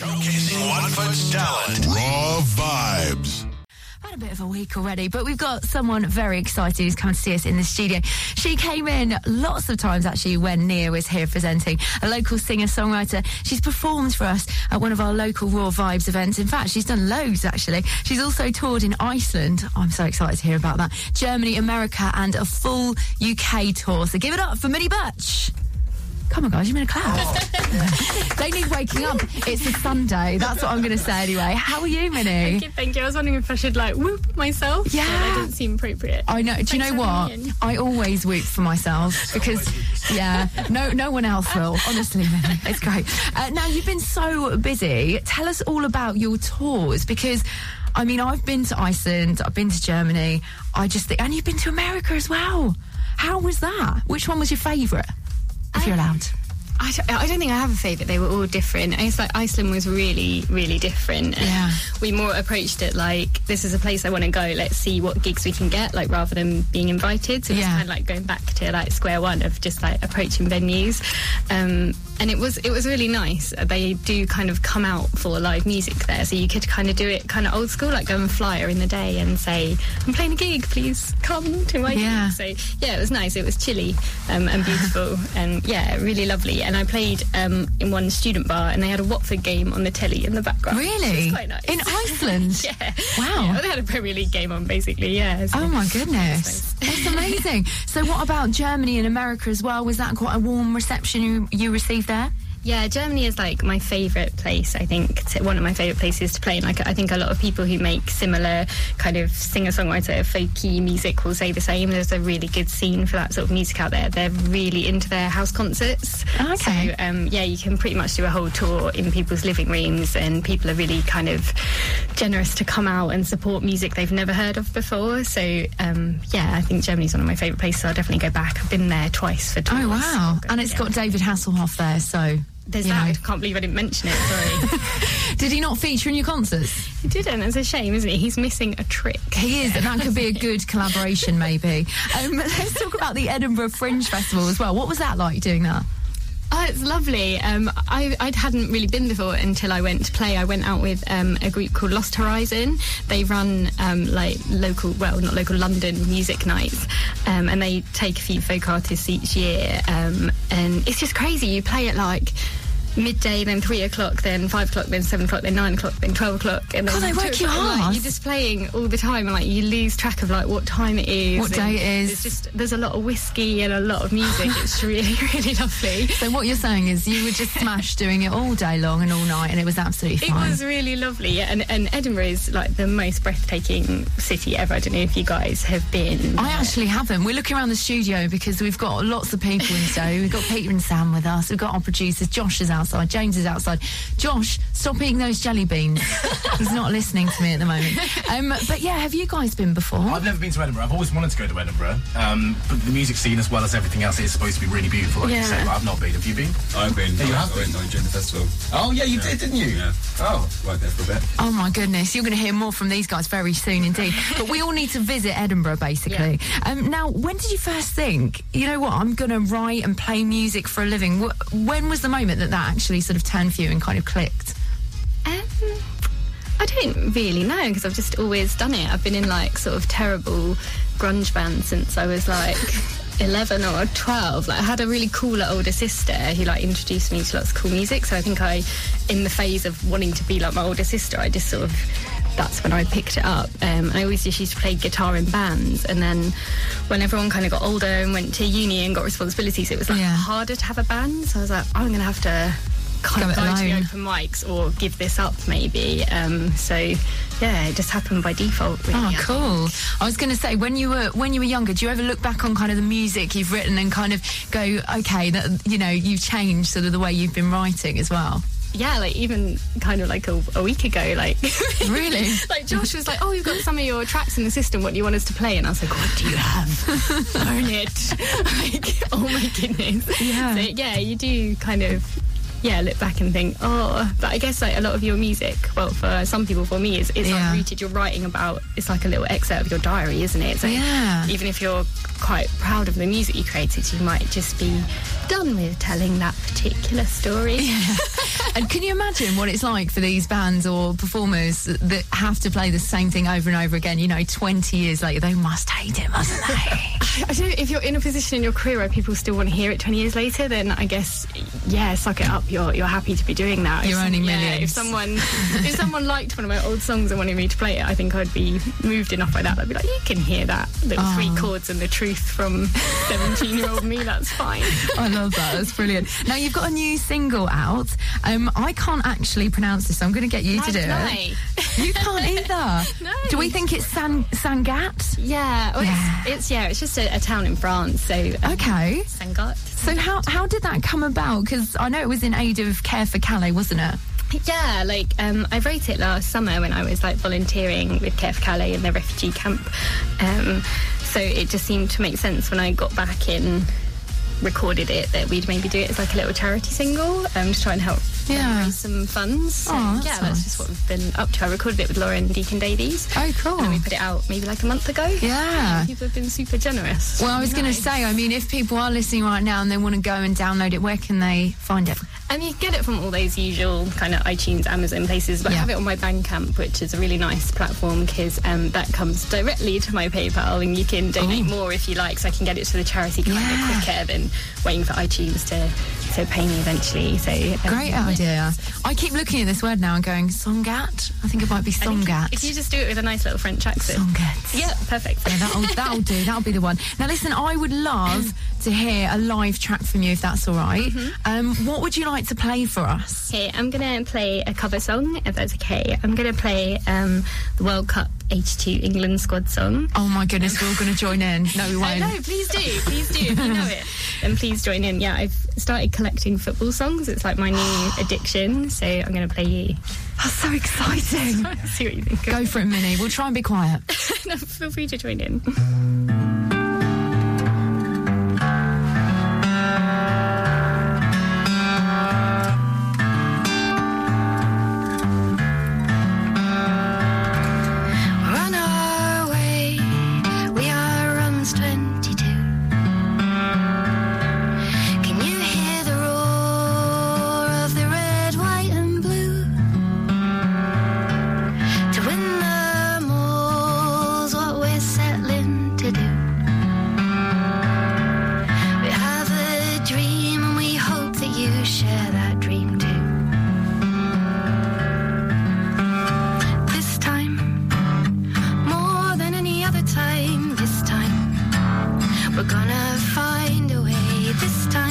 Showcasing one talent. Raw vibes. Had a bit of a week already, but we've got someone very excited who's come to see us in the studio. She came in lots of times actually when Nia was here presenting, a local singer songwriter. She's performed for us at one of our local Raw Vibes events. In fact, she's done loads actually. She's also toured in Iceland. I'm so excited to hear about that. Germany, America, and a full UK tour. So give it up for Minnie Birch. Come on, guys, you're in a clap. they need waking up. It's a Sunday. That's what I'm going to say anyway. How are you, Minnie? Thank you, thank you. I was wondering if I should like whoop myself. Yeah. that didn't seem appropriate. I know. Do you Thanks know what? in. I always whoop for myself because, yeah, no, no one else will. Honestly, Minnie. it's great. Uh, now you've been so busy. Tell us all about your tours because. I mean, I've been to Iceland, I've been to Germany. I just think, and you've been to America as well. How was that? Which one was your favourite, if you're allowed? I don't, I don't think I have a favourite. They were all different. It's like Iceland was really, really different. And Yeah. We more approached it like this is a place I want to go. Let's see what gigs we can get, like rather than being invited. So it's Yeah. kind of like going back to like square one of just like approaching venues. Um, and it was it was really nice. They do kind of come out for live music there, so you could kind of do it kind of old school, like go and flyer in the day and say, "I'm playing a gig, please come to my Yeah. gig." So yeah, it was nice. It was chilly um, and beautiful, and yeah, really lovely. And I played um, in one student bar, and they had a Watford game on the telly in the background. Really? was quite nice. In Iceland? yeah. Wow. Yeah, they had a Premier League game on, basically. Yeah. so- Oh my goodness. That's amazing. So what about Germany and America as well? Was that quite a warm reception you, you received there? Yeah, Germany is like my favourite place. I think It's one of my favourite places to play. And like I think a lot of people who make similar kind of singer-songwriter folky music will say the same. There's a really good scene for that sort of music out there. They're really into their house concerts. Okay. So um, yeah, you can pretty much do a whole tour in people's living rooms, and people are really kind of generous to come out and support music they've never heard of before. So um, yeah, I think Germany's one of my favourite places. I'll definitely go back. I've been there twice for tours. Oh wow! And it's Yeah. got David Hasselhoff there, so There's you that. know. I can't believe I didn't mention it. Sorry. Did he not feature in your concerts? He didn't. It's a shame, isn't it? He's missing a trick. He is, and that could be a good collaboration, maybe. Um, let's talk about the Edinburgh Fringe Festival as well. What was that like doing that? Oh, it's lovely. Um, I, I hadn't really been before until I went to play. I went out with um, a group called Lost Horizon. They run um, like local, well, not local, London music nights, um, and they take a few folk artists each year. Um, and it's just crazy. You play it like midday, then three o'clock, then five o'clock, then seven o'clock, then nine o'clock, then twelve o'clock, and then God, they work you and, like, hard. you're just playing all the time, and like you lose track of like what time it is, What day it is. There's just there's a lot of whiskey and a lot of music. It's really really lovely. So what you're saying is you were just smashed doing it all day long and all night, and it was absolutely It was really lovely, and, and Edinburgh is like the most breathtaking city ever. I don't know if you guys have been. I actually haven't. We're looking around the studio because we've got lots of people in studio. We've got Peter and Sam with us. We've got our producers. Josh is outside. James is outside. Josh, stop eating those jelly beans. He's not listening to me at the moment. Um, but yeah, have you guys been before? I've never been to Edinburgh. I've always wanted to go to Edinburgh. Um, but the music scene, as well as everything else, is supposed to be really beautiful. Like Yeah. you said, but I've not been. Have you been? I've been. Yeah, you have I been. on during the festival. Oh yeah, you did, didn't you? Yeah. Oh, Worked there for a bit. Oh my goodness, you're going to hear more from these guys very soon indeed. but we all need to visit Edinburgh basically. Um, now, when did you first think, you know what, I'm going to write and play music for a living? When was the moment that that actually sort of turned for you and kind of clicked? Um, I don't really know because I've just always done it. I've been in like sort of terrible grunge bands since I was like 11 or 12. Like I had a really cool older sister who like introduced me to lots of cool music. So I think I, in the phase of wanting to be like my older sister, I just sort of that's when I picked it up. Um, I always just used to play guitar in bands, and then when everyone kind of got older and went to uni and got responsibilities, it was like Yeah. harder to have a band. So I was like, I'm going to have to kind of it go to the alone. open mics or give this up maybe. Um, so yeah, it just happened by default. Really, Oh, I cool! I was going to say, when you were when you were younger, do you ever look back on kind of the music you've written and kind of go, okay, that you know you've changed sort of the way you've been writing as well? Yeah, like even kind of like a, a week ago, like Really? like Josh was like, "Oh, you've got some of your tracks in the system. What do you want us to play?" And I was like, "What do you have? Own it!" like, oh my goodness. Yeah. So yeah, you do kind of. Yeah, look back and think, oh, but I guess like a lot of your music, well, for some people, for me, is it's Yeah. like rooted. You're writing about. It's like a little excerpt of your diary, isn't it? So Yeah. even if you're quite proud of the music you created, you might just be done with telling that particular story. And can you imagine what it's like for these bands or performers that have to play the same thing over and over again? You know, 20 years later, they must hate it, mustn't they? I don't know if you're in a position in your career where people still want to hear it 20 years later, then I guess yeah, suck it up. You're you're happy to be doing that. You're if, earning yeah, millions. If someone if someone liked one of my old songs and wanted me to play it, I think I'd be moved enough by that. I'd be like, you can hear that little Oh. three chords and the truth from 17 year old me. That's fine. I love that. That's brilliant. Now you've got a new single out. Um, I can't actually pronounce this, so I'm going to get you to do can it. You can't either. No. Do we think it's San Sangat? Yeah, well, Yeah. It's, it's yeah, it's just a, a town in France. So um, Okay. Sangat. So how how did that come about? Because I know it was in aid of Care4Calais, wasn't it? Yeah, like um, I wrote it last summer when I was like volunteering with Care4Calais in the refugee camp. Um, so it just seemed to make sense when I got back in, recorded it that we'd maybe do it as like a little charity single, um, to try and help Yeah. raise some funds. So, that's yeah, nice. that's just what we've been up to. I recorded it with Lauren Deacon Davies. Oh, cool. And we put it out maybe like a month ago. Yeah. People have been super generous. Well, I was going to say, I mean, if people are listening right now and they want to go and download it, where can they find it? And you get it from all those usual kind of iTunes, Amazon places, but Yeah. I have it on my Bandcamp, which is a really nice platform because um, that comes directly to my PayPal and you can donate Oh. more if you like, so I can get it to the charity kind Yeah. of quicker than waiting for iTunes to, to pay me eventually. So um, Great idea. I keep looking at this word now and going, Songat? I think it might be Songat. If you just do it with a nice little French accent. Songat. Yeah, perfect. Yeah, that'll, that'll do. That'll be the one. Now, listen, I would love to hear a live track from you if that's all right. Um, what would you like to play for us? Okay, I'm going to play a cover song, if that's okay. I'm going to play um, the World Cup H2 England squad song. Oh my goodness, we're all going to join in. No, we won't. know, please do, please do. If you know it, then please join in. Yeah, I've started collecting football songs. It's like my new addiction. So I'm going to play you. That's so exciting. See what you think. Go for it, Minnie. We'll try and be quiet. no, feel free to join in. find a way this time.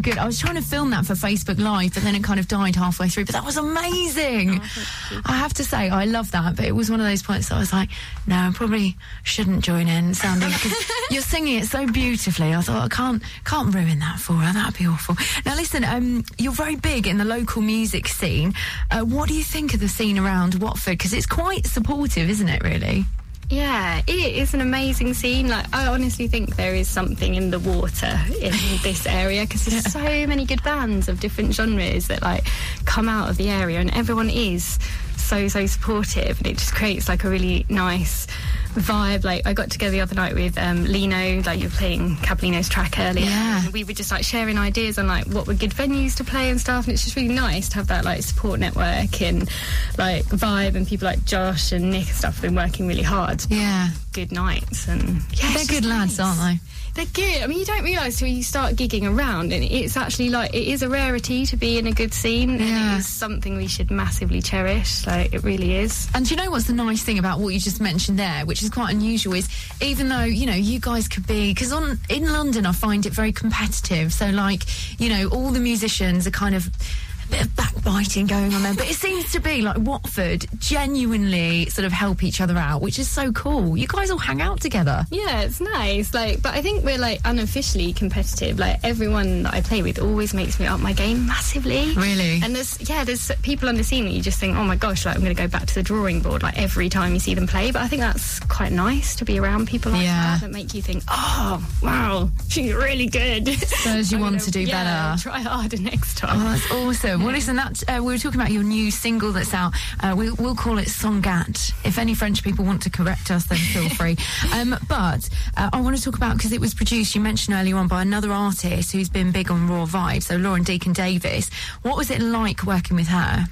Good. I was trying to film that for Facebook Live, but then it kind of died halfway through. But that was amazing. I have to say, I love that. But it was one of those points that I was like, no, I probably shouldn't join in because you're singing it so beautifully. I thought I can't can't ruin that for her. That'd be awful. Now listen, um, you're very big in the local music scene. Uh, what do you think of the scene around Watford? Because it's quite supportive, isn't it? Really. Yeah, it is an amazing scene. Like, I honestly think there is something in the water in this area because there's so many good bands of different genres that like come out of the area, and everyone is so so supportive, and it just creates like a really nice vibe. Like, I got together the other night with um, Lino, like you were playing Capolino's track earlier, Yeah. and we were just like sharing ideas on like what were good venues to play and stuff, and it's just really nice to have that like support network and like vibe, and people like Josh and Nick and stuff have been working really hard Yeah. Good nights and yeah, They're good just lads, aren't they? They're good. I mean, you don't realise till you start gigging around, and it's actually like it is a rarity to be in a good scene, and it is something we should massively cherish. Like it really is. And do you know what's the nice thing about what you just mentioned there, which is quite unusual, is even though you know you guys could be because on in London I find it very competitive. So like you know all the musicians are kind of. Bit of backbiting going on there, but it seems to be like Watford genuinely sort of help each other out, which is so cool. You guys all hang out together. Yeah, it's nice. Like, but I think we're like unofficially competitive. Like everyone that I play with always makes me up my game massively. Really? And there's yeah, there's people on the scene that you just think, oh my gosh, like I'm going to go back to the drawing board like every time you see them play. But I think that's quite nice to be around people like Yeah. that that make you think, oh wow, she's really good. Spurs you I'm on gonna- to do yeah, better. Try harder next time. Oh, time. that's awesome. Well, listen, that uh, we were talking about your new single that's out. Uh, we, we'll call it Songat. If any French people want to correct us, then feel free. Um, but uh, I want to talk about because it was produced. You mentioned earlier on by another artist who's been big on Raw Vibes. So Lauren Deacon Davis. What was it like working with her?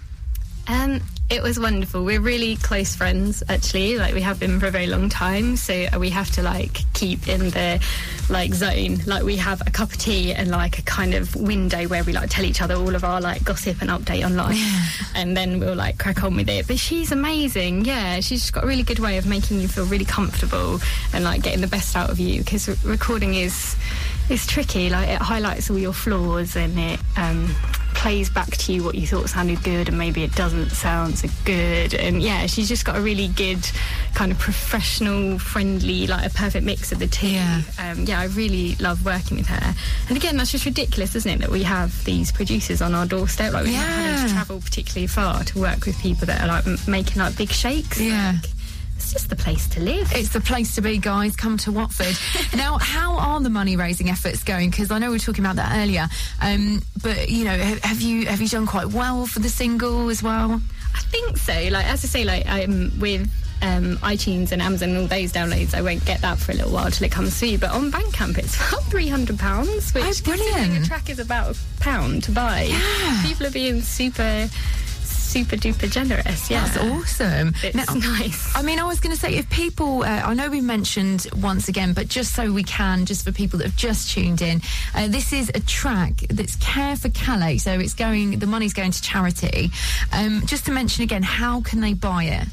Um, it was wonderful. We're really close friends, actually. Like we have been for a very long time, so we have to like keep in the like zone. Like we have a cup of tea and like a kind of window where we like tell each other all of our like gossip and update on life, and then we'll like crack on with it. But she's amazing. Yeah, she's just got a really good way of making you feel really comfortable and like getting the best out of you because recording is is tricky. Like it highlights all your flaws and it um, plays back to you what you thought sounded good and maybe it doesn't sound so good. And yeah, she's just got a really good kind of professional, friendly, like a perfect mix of the two. Yeah. Um, yeah, I really love working with her. And again, that's just ridiculous, isn't it? That we have these producers on our doorstep. Like we're not having to travel particularly far to work with people that are like m- making like big shakes. Yeah. Like, it's just the place to live. It's the place to be, guys. Come to Watford. now, how are the money raising efforts going? Because I know we were talking about that earlier. Um, but you know, have you have you done quite well for the single as well? I think so. Like as I say, like um, with um, iTunes and Amazon and all those downloads, I won't get that for a little while till it comes through. But on Bandcamp, it's about three hundred pounds, which Oh, brilliant. a track is about a pound to buy. Yeah. People are being super, super duper generous. Yeah, That's awesome. It's Now- nice. I mean, I was going to say, if people, uh, I know we mentioned once again, but just so we can, just for people that have just tuned in, uh, this is a track that's Care4Calais. So it's going, the money's going to charity. Um, just to mention again, how can they buy it?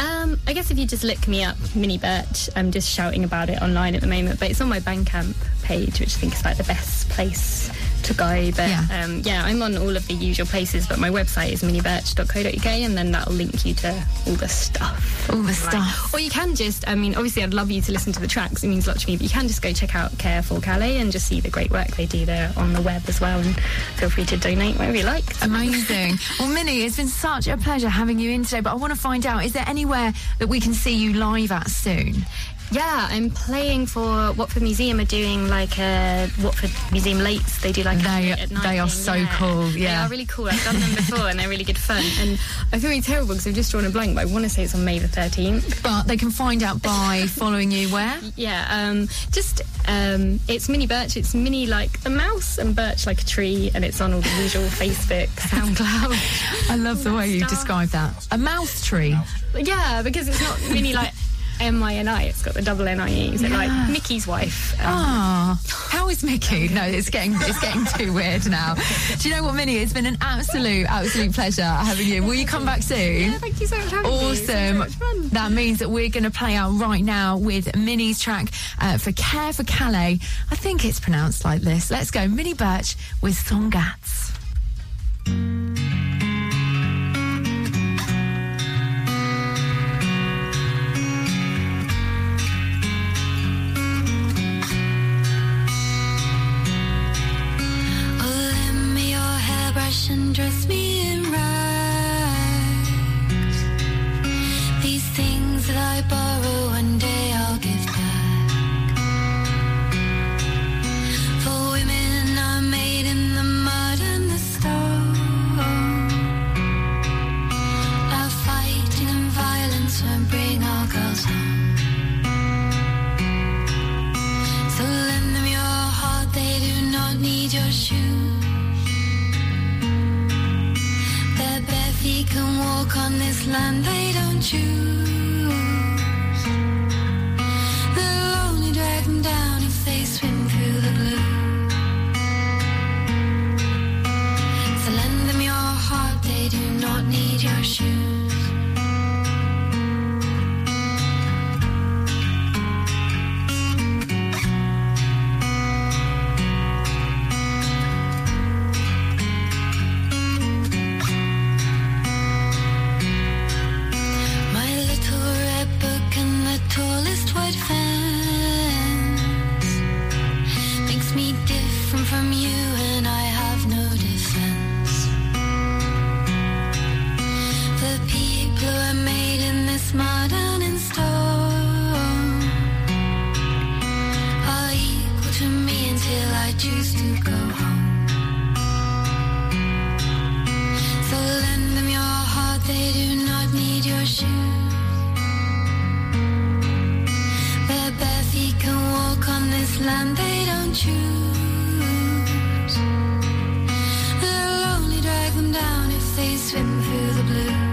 Um, I guess if you just look me up, Minnie Birch, I'm just shouting about it online at the moment, but it's on my Bandcamp page, which I think is like the best place to go. But Yeah. um, yeah I'm on all of the usual places, but my website is minniebirch.co.uk, and then that'll link you to all the stuff. All the stuff. Or you can just, I mean, obviously, I'd love you to listen to the tracks. It means a lot to me, but you can just go check out Care4Calais and just see the great work they do there on the web as well. And feel free to donate wherever you like. Amazing. well, Minnie, it's been such a pleasure having you in today, but I want to find out, is there anywhere that we can see you live at soon? Yeah, I'm playing for Watford Museum are doing like a Watford Museum Lates. They do like They- at night they are thing, so yeah. cool, They are really cool. I've done them before and they're really good fun. And I feel really terrible because I've just drawn a blank, but I want to say it's on May the 13th. But they can find out by following you where? Yeah, um, just um, it's Minnie Birch. It's Minnie like a mouse and Birch like a tree, and it's on all the usual Facebook, SoundCloud. I love the way you describe that. A mouse tree. yeah, because it's not Mini like M I N I. It's got the double N I E. Is it like Mickey's wife? Um, Ah, how is Mickey? No, it's getting it's getting too weird now. Do you know what, Minnie? It's been an absolute absolute pleasure having you. Will you come back soon? yeah, thank you so much for having me. So Awesome. much fun. That means that we're going to play out right now with Minnie's track uh, for Care4Calais. I think it's pronounced like this. Let's go. Minnie Birch with Songats. Won't bring our girls home. So lend them your heart, they do not need your shoes. Their bare feet can walk on this land they don't choose. They'll only drag them down they do not need your shoes. Their bare feet can walk on this land they don't choose. They'll only drag them down if they swim through the blue.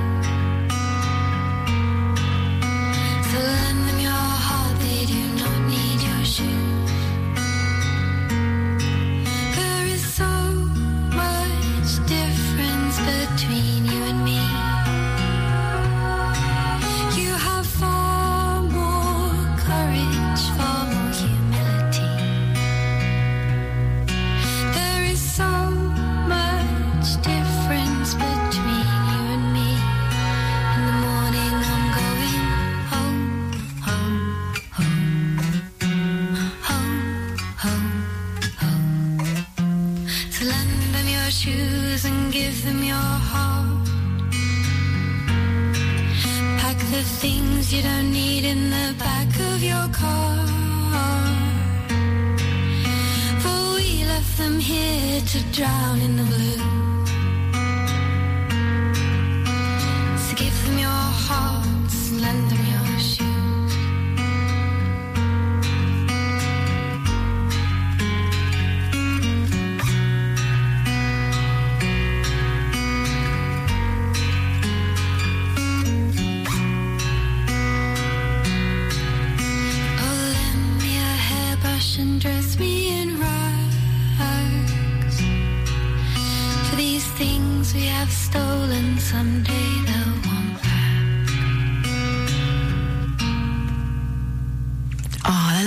Left them here to drown in the blue. So give them your hearts lend them your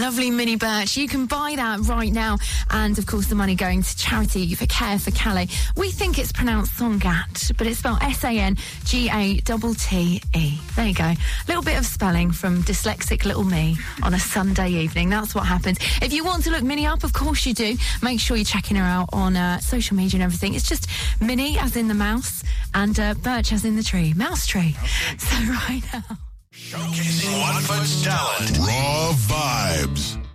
lovely Minnie Birch. You can buy that right now. And of course, the money going to charity for Care4Calais. We think it's pronounced Songat, but it's spelled S A N G A T T E. There you go. A little bit of spelling from dyslexic little me on a Sunday evening. That's what happens. If you want to look Minnie up, of course you do. Make sure you're checking her out on uh, social media and everything. It's just Minnie as in the mouse and uh, Birch as in the tree. Mouse tree. So right now. Showcasing one Watford's talent. Raw vibes.